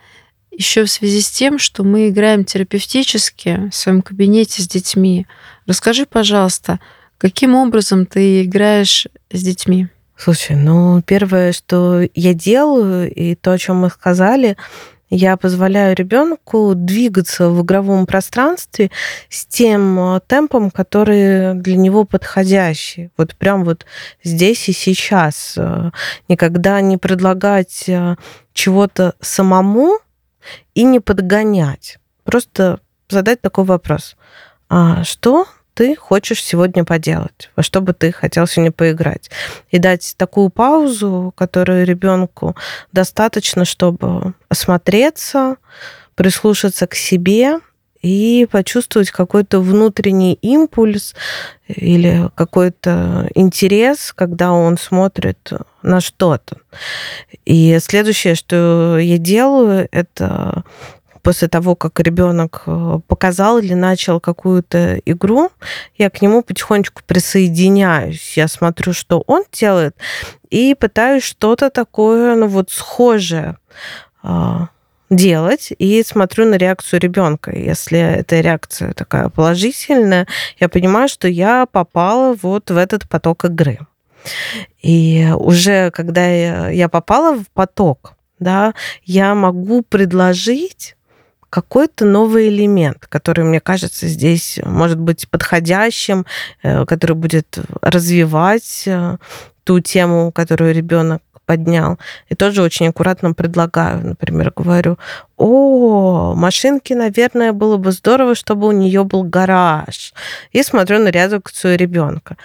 еще в связи с тем, что мы играем терапевтически в своем кабинете с детьми. Расскажи, пожалуйста, каким образом ты играешь с детьми? Слушай, ну первое, что я делаю, и то, о чем мы сказали, я позволяю ребенку двигаться в игровом пространстве с тем э, темпом, который для него подходящий. Вот прям вот здесь и сейчас. Э, никогда не предлагать э, чего-то самому и не подгонять. Просто задать такой вопрос. А что ты хочешь сегодня поделать, во что бы ты хотел сегодня поиграть. И дать такую паузу, которую ребенку достаточно, чтобы осмотреться, прислушаться к себе и почувствовать какой-то внутренний импульс или какой-то интерес, когда он смотрит на что-то. И следующее, что я делаю, это после того, как ребенок э, показал или начал какую-то игру, я к нему потихонечку присоединяюсь. Я смотрю, что он делает, и пытаюсь что-то такое, ну вот схожее а, делать и смотрю на реакцию ребенка. Если эта реакция такая положительная, я понимаю, что я попала вот в этот поток игры. И уже когда я попала в поток, да, я могу предложить какой-то новый элемент, который, мне кажется, здесь может быть подходящим, э, который будет развивать э, ту тему, которую ребенок поднял. И тоже очень аккуратно предлагаю, например, говорю, о, машинке, наверное, было бы здорово, чтобы у нее был гараж. И смотрю на реакцию ребенка.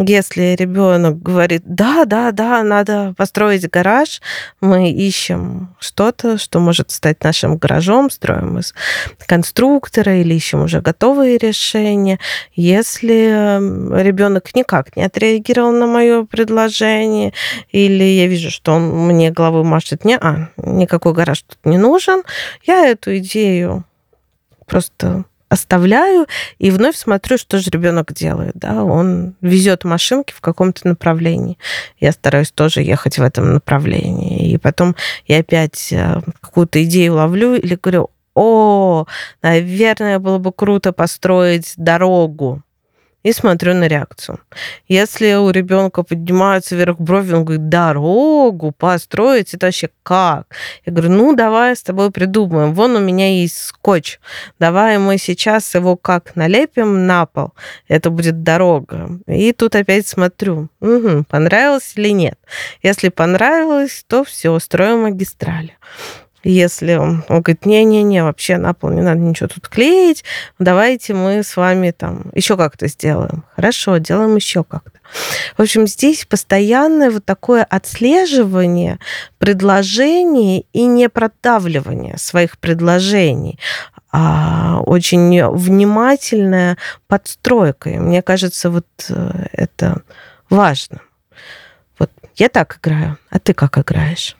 Если ребенок говорит, да, да, да, надо построить гараж, мы ищем что-то, что может стать нашим гаражом, строим из конструктора или ищем уже готовые решения. Если ребенок никак не отреагировал на мое предложение, или я вижу, что он мне головой машет, не, а, никакой гараж тут не нужен, я эту идею просто оставляю и вновь смотрю, что же ребенок делает. Да? Он везет машинки в каком-то направлении. Я стараюсь тоже ехать в этом направлении. И потом я опять э, какую-то идею ловлю или говорю, о, наверное, было бы круто построить дорогу и смотрю на реакцию. Если у ребенка поднимаются вверх брови, он говорит, дорогу построить, это вообще как? Я говорю, ну, давай с тобой придумаем. Вон у меня есть скотч. Давай мы сейчас его как налепим на пол. Это будет дорога. И тут опять смотрю, угу, понравилось или нет. Если понравилось, то все, строим магистрали. Если он, говорит, не-не-не, вообще на пол не надо ничего тут клеить, давайте мы с вами там еще как-то сделаем. Хорошо, делаем еще как-то. В общем, здесь постоянное вот такое отслеживание предложений и не продавливание своих предложений, а очень внимательная подстройка. И мне кажется, вот э, это важно. Вот я так играю, а ты как играешь?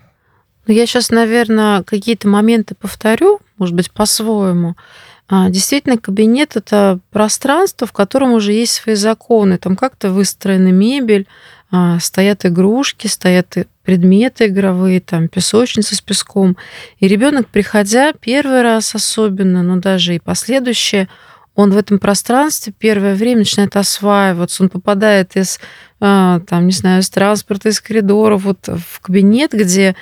Ну, я сейчас, наверное, какие-то моменты повторю, может быть, по-своему. А, действительно, кабинет это пространство, в котором уже есть свои законы. Там как-то выстроена мебель, а, стоят игрушки, стоят предметы игровые, там песочница с песком. И ребенок, приходя первый раз особенно, но даже и последующие, он в этом пространстве первое время начинает осваиваться, он попадает из, а, там, не знаю, из транспорта, из коридора вот в кабинет, где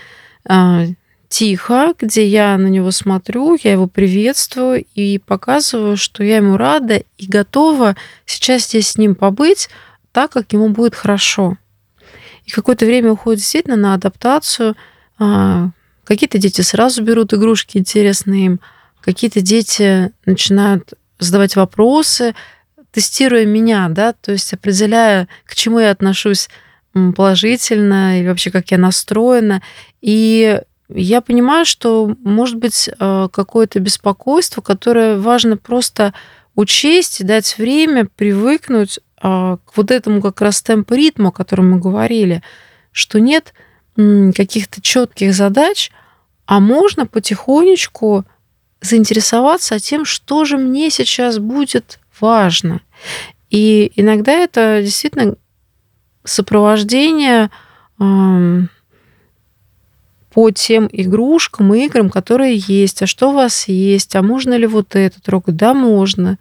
тихо, где я на него смотрю, я его приветствую и показываю, что я ему рада и готова сейчас здесь с ним побыть так, как ему будет хорошо. И какое-то время уходит действительно на адаптацию. А, какие-то дети сразу берут игрушки интересные им, какие-то дети начинают задавать вопросы, тестируя меня, да, то есть определяя, к чему я отношусь положительно или вообще как я настроена. И я понимаю, что может быть э, какое-то беспокойство, которое важно просто учесть и дать время привыкнуть а, к вот этому как раз темпу ритму, о котором мы говорили, что нет каких-то четких задач, а можно потихонечку заинтересоваться тем, что же мне сейчас будет важно. И иногда это действительно сопровождение по тем игрушкам и играм, которые есть. А что у вас есть? А можно ли вот это трогать? Да, можно.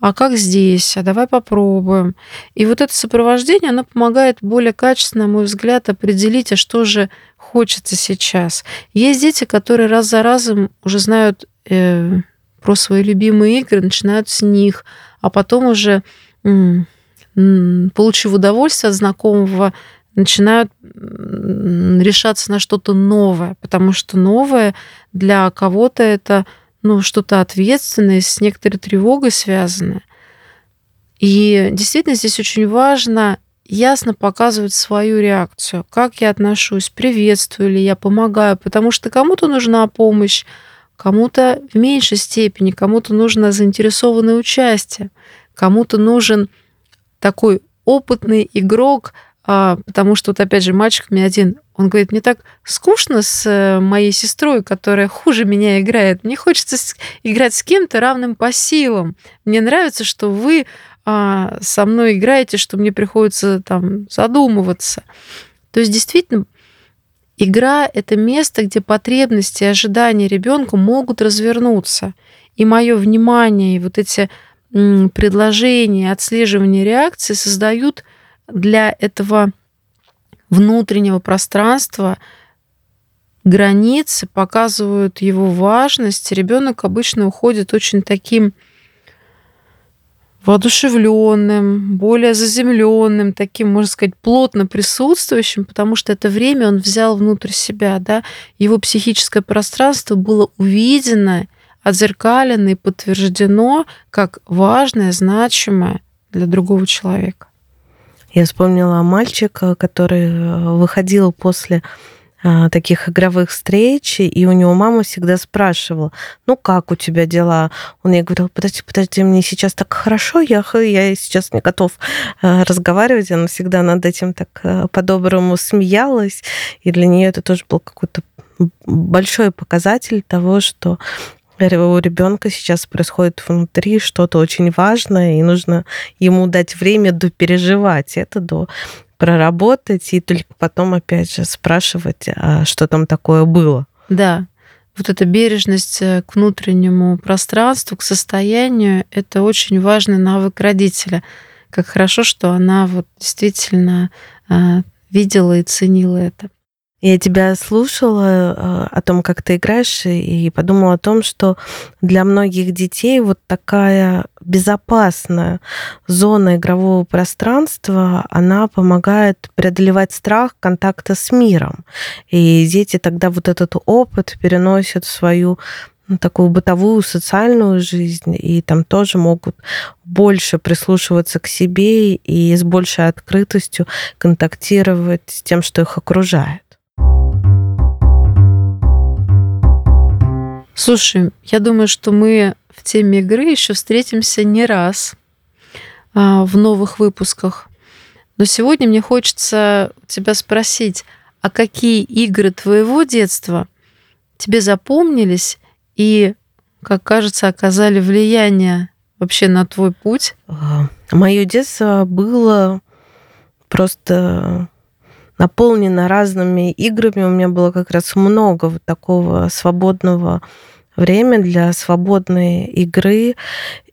А как здесь? А давай попробуем. И вот это сопровождение, оно помогает более качественно, на мой взгляд, определить, а что же хочется сейчас. Есть дети, которые раз за разом уже знают э, про свои любимые игры, начинают с них, а потом уже, м- м- получив удовольствие от знакомого, начинают решаться на что-то новое, потому что новое для кого-то это ну, что-то ответственное, с некоторой тревогой связанное. И действительно здесь очень важно ясно показывать свою реакцию, как я отношусь, приветствую ли я, помогаю, потому что кому-то нужна помощь, кому-то в меньшей степени, кому-то нужно заинтересованное участие, кому-то нужен такой опытный игрок, потому что вот опять же мальчик меня один, он говорит, мне так скучно с э, моей сестрой, которая хуже меня играет. Мне хочется играть с кем-то равным по силам. Мне нравится, что вы а, со мной играете, что мне приходится там задумываться. То есть действительно игра это место, где потребности и ожидания ребенка могут развернуться. И мое внимание и вот эти предложения, отслеживание реакции создают для этого внутреннего пространства границы, показывают его важность. Ребенок обычно уходит очень таким воодушевленным, более заземленным, таким, можно сказать, плотно присутствующим, потому что это время он взял внутрь себя, да, его психическое пространство было увидено, отзеркалено и подтверждено как важное, значимое для другого человека. Я вспомнила мальчика, который э, выходил после а, таких игровых встреч, и у него мама всегда спрашивала, ну как у тебя дела? Он ей говорил, подожди, подожди, мне сейчас так хорошо, я, я сейчас не готов э, разговаривать. Она всегда над этим так э, по-доброму смеялась, и для нее это тоже был какой-то большой показатель того, что у ребенка сейчас происходит внутри что-то очень важное, и нужно ему дать время до переживать это, до проработать, и только потом, опять же, спрашивать, а что там такое было. Да, вот эта бережность э, к внутреннему пространству, к состоянию, это очень важный навык родителя. Как хорошо, что она вот действительно а, видела и ценила это. Я тебя слушала э, о том, как ты играешь, и подумала о том, что для многих детей вот такая безопасная зона игрового пространства, она помогает преодолевать страх контакта с миром. И дети тогда вот этот опыт переносят в свою ну, такую бытовую, социальную жизнь, и там тоже могут больше прислушиваться к себе и с большей открытостью контактировать с тем, что их окружает. Слушай, я думаю, что мы в теме игры еще встретимся не раз а, в новых выпусках. Но сегодня мне хочется тебя спросить, а какие игры твоего детства тебе запомнились и, как кажется, оказали влияние вообще на твой путь? А, Мое детство было просто наполнена разными играми. У меня было как раз много вот такого свободного времени для свободной игры.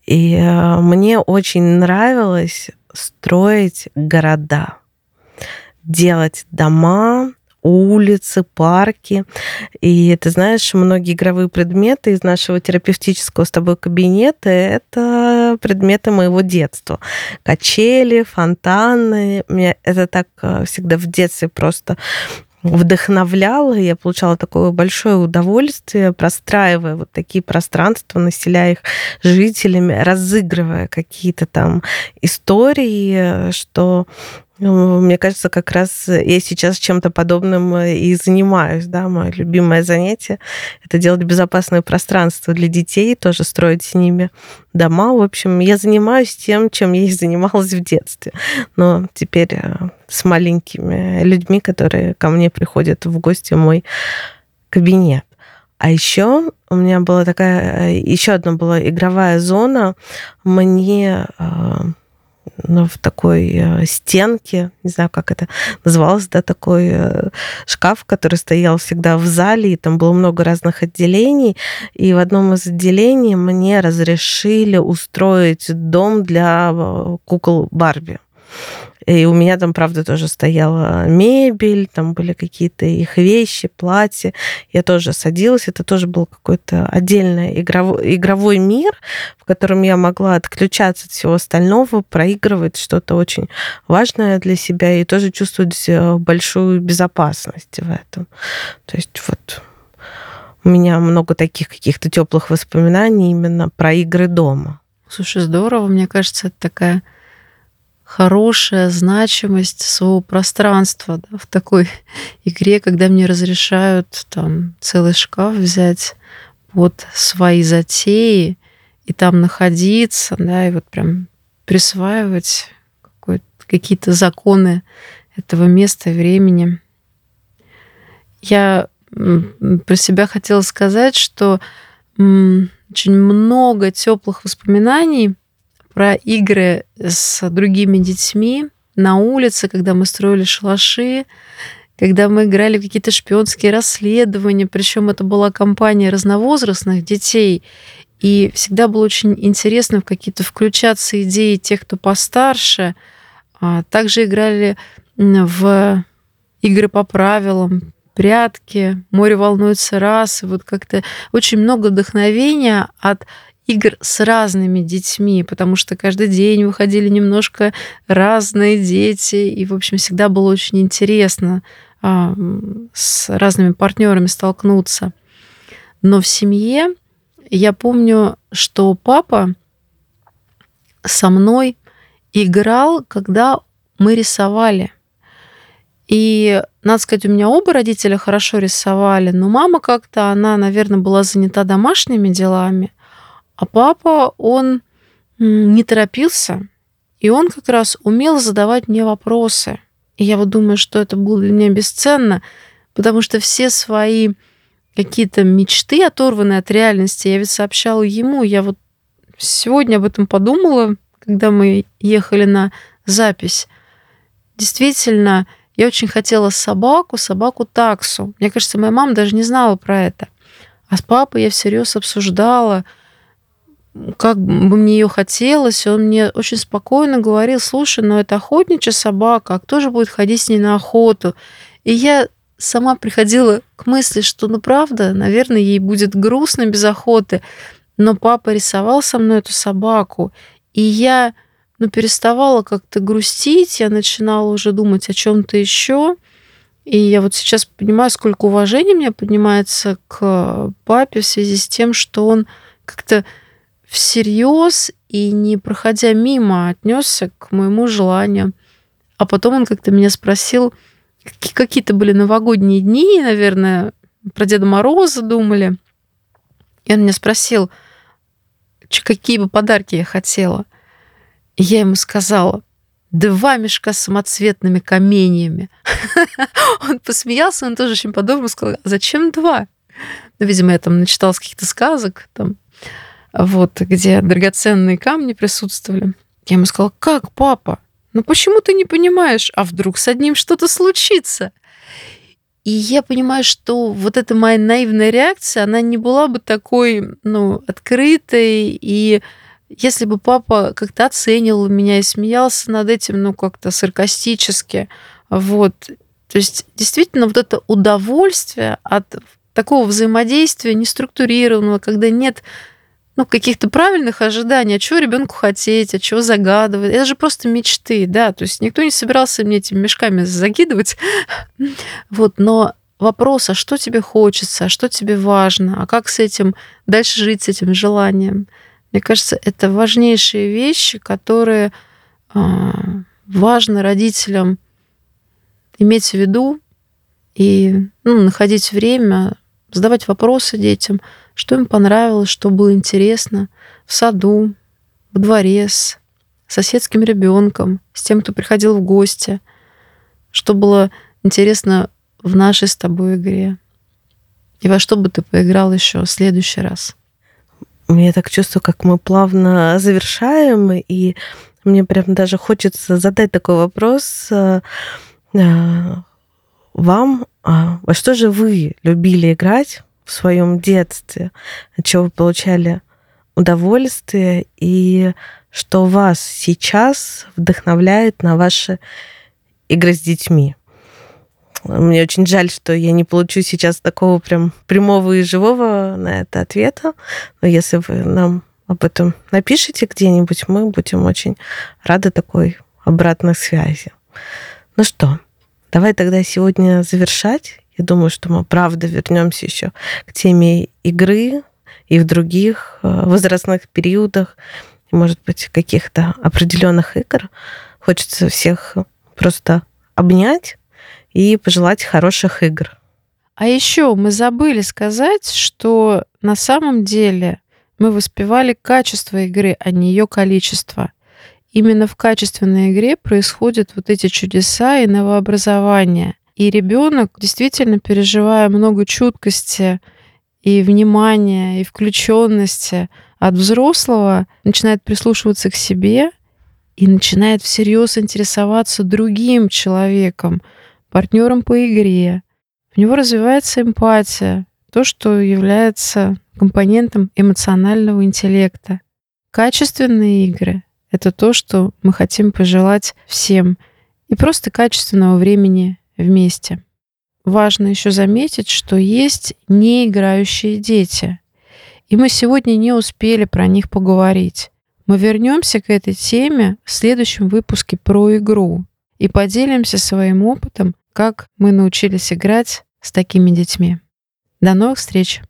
И э, мне очень нравилось строить города, делать дома, улицы, парки. И ты знаешь, многие игровые предметы из нашего терапевтического с тобой кабинета — это предметы моего детства. Качели, фонтаны. Меня это так э, всегда в детстве просто вдохновляло, я получала такое большое удовольствие, простраивая вот такие пространства, населяя их жителями, разыгрывая какие-то там истории, что мне кажется, как раз я сейчас чем-то подобным э, и занимаюсь. Да? Мое любимое занятие — это делать безопасное пространство для детей, тоже строить с ними дома. В общем, я занимаюсь тем, чем я и занималась в детстве. Но теперь э, с маленькими людьми, которые ко мне приходят в гости в мой кабинет. А еще у меня была такая, э, еще одна была игровая зона. Мне ну, в такой э, стенке, не знаю, как это называлось, да, такой э, шкаф, который стоял всегда в зале, и там было много разных отделений, и в одном из отделений мне разрешили устроить дом для э, кукол Барби. И у меня там, правда, тоже стояла мебель, там были какие-то их вещи, платья. Я тоже садилась. Это тоже был какой-то отдельный игровой, игровой мир, в котором я могла отключаться от всего остального, проигрывать что-то очень важное для себя и тоже чувствовать э, большую безопасность в этом. То есть вот у меня много таких каких-то теплых воспоминаний именно про игры дома. Слушай, здорово. Мне кажется, это такая хорошая значимость своего пространства да, в такой игре, когда мне разрешают там целый шкаф взять под свои затеи и там находиться, да, и вот прям присваивать какие-то законы этого места времени. Я про себя хотела сказать, что очень много теплых воспоминаний про игры с другими детьми на улице, когда мы строили шалаши, когда мы играли в какие-то шпионские расследования, причем это была компания разновозрастных детей, и всегда было очень интересно в какие-то включаться идеи тех, кто постарше. А также играли в игры по правилам, прятки, море волнуется раз. И вот как-то очень много вдохновения от игр с разными детьми, потому что каждый день выходили немножко разные дети, и, в общем, всегда было очень интересно а, с разными партнерами столкнуться. Но в семье я помню, что папа со мной играл, когда мы рисовали. И, надо сказать, у меня оба родителя хорошо рисовали, но мама как-то, она, наверное, была занята домашними делами, а папа, он не торопился, и он как раз умел задавать мне вопросы. И я вот думаю, что это было для меня бесценно, потому что все свои какие-то мечты, оторванные от реальности, я ведь сообщала ему. Я вот сегодня об этом подумала, когда мы ехали на запись. Действительно, я очень хотела собаку, собаку-таксу. Мне кажется, моя мама даже не знала про это. А с папой я всерьез обсуждала – как бы мне ее хотелось, он мне очень спокойно говорил, слушай, ну это охотничья собака, а кто же будет ходить с ней на охоту? И я сама приходила к мысли, что, ну правда, наверное, ей будет грустно без охоты, но папа рисовал со мной эту собаку, и я ну, переставала как-то грустить, я начинала уже думать о чем-то еще. И я вот сейчас понимаю, сколько уважения у меня поднимается к папе в связи с тем, что он как-то всерьез и не проходя мимо отнесся к моему желанию. А потом он как-то меня спросил, какие-то были новогодние дни, наверное, про Деда Мороза думали. И он меня спросил, какие бы подарки я хотела. И я ему сказала, два мешка с самоцветными каменьями. Он посмеялся, он тоже очень подобно сказал, зачем два? Ну, видимо, я там начиталась каких-то сказок, там, вот, где драгоценные камни присутствовали. Я ему сказала, как, папа? Ну почему ты не понимаешь? А вдруг с одним что-то случится? И я понимаю, что вот эта моя наивная реакция, она не была бы такой, ну, открытой. И если бы папа как-то оценил меня и смеялся над этим, ну, как-то саркастически, вот. То есть действительно вот это удовольствие от такого взаимодействия неструктурированного, когда нет ну, каких-то правильных ожиданий, а чего ребенку хотеть, а чего загадывать. Это же просто мечты, да, то есть никто не собирался мне этими мешками закидывать. Вот, но вопрос, а что тебе хочется, а что тебе важно, а как с этим дальше жить, с этим желанием. Мне кажется, это важнейшие вещи, которые а, важно родителям иметь в виду и ну, находить время, задавать вопросы детям – что им понравилось, что было интересно в саду, в дворе с соседским ребенком, с тем, кто приходил в гости, что было интересно в нашей с тобой игре. И во что бы ты поиграл еще в следующий раз? Я так чувствую, как мы плавно завершаем, и Мне прям даже хочется задать такой вопрос э, э, вам. А во что же вы любили играть в своем детстве? От чего вы получали удовольствие? И что вас сейчас вдохновляет на ваши игры с детьми? Мне очень жаль, что я не получу сейчас такого прям прямого и живого на это ответа. Но если вы нам об этом напишите где-нибудь, мы будем очень рады такой обратной связи. Ну что, давай тогда сегодня завершать. Я думаю, что мы правда вернемся еще к теме игры и в других э, возрастных периодах, и, может быть, каких-то определенных игр. Хочется всех просто обнять и пожелать хороших игр. А еще мы забыли сказать, что на самом деле мы воспевали качество игры, а не ее количество. Именно в качественной игре происходят вот эти чудеса и новообразования. И ребенок, действительно переживая много чуткости и внимания, и включенности от взрослого, начинает прислушиваться к себе и начинает всерьез интересоваться другим человеком, партнером по игре. У него развивается эмпатия, то, что является компонентом эмоционального интеллекта. Качественные игры — это то, что мы хотим пожелать всем, и просто качественного времени вместе. Важно еще заметить, что есть неиграющие дети, и мы сегодня не успели про них поговорить. Мы вернемся к этой теме в следующем выпуске про игру и поделимся своим опытом, как мы научились играть с такими детьми. До новых встреч!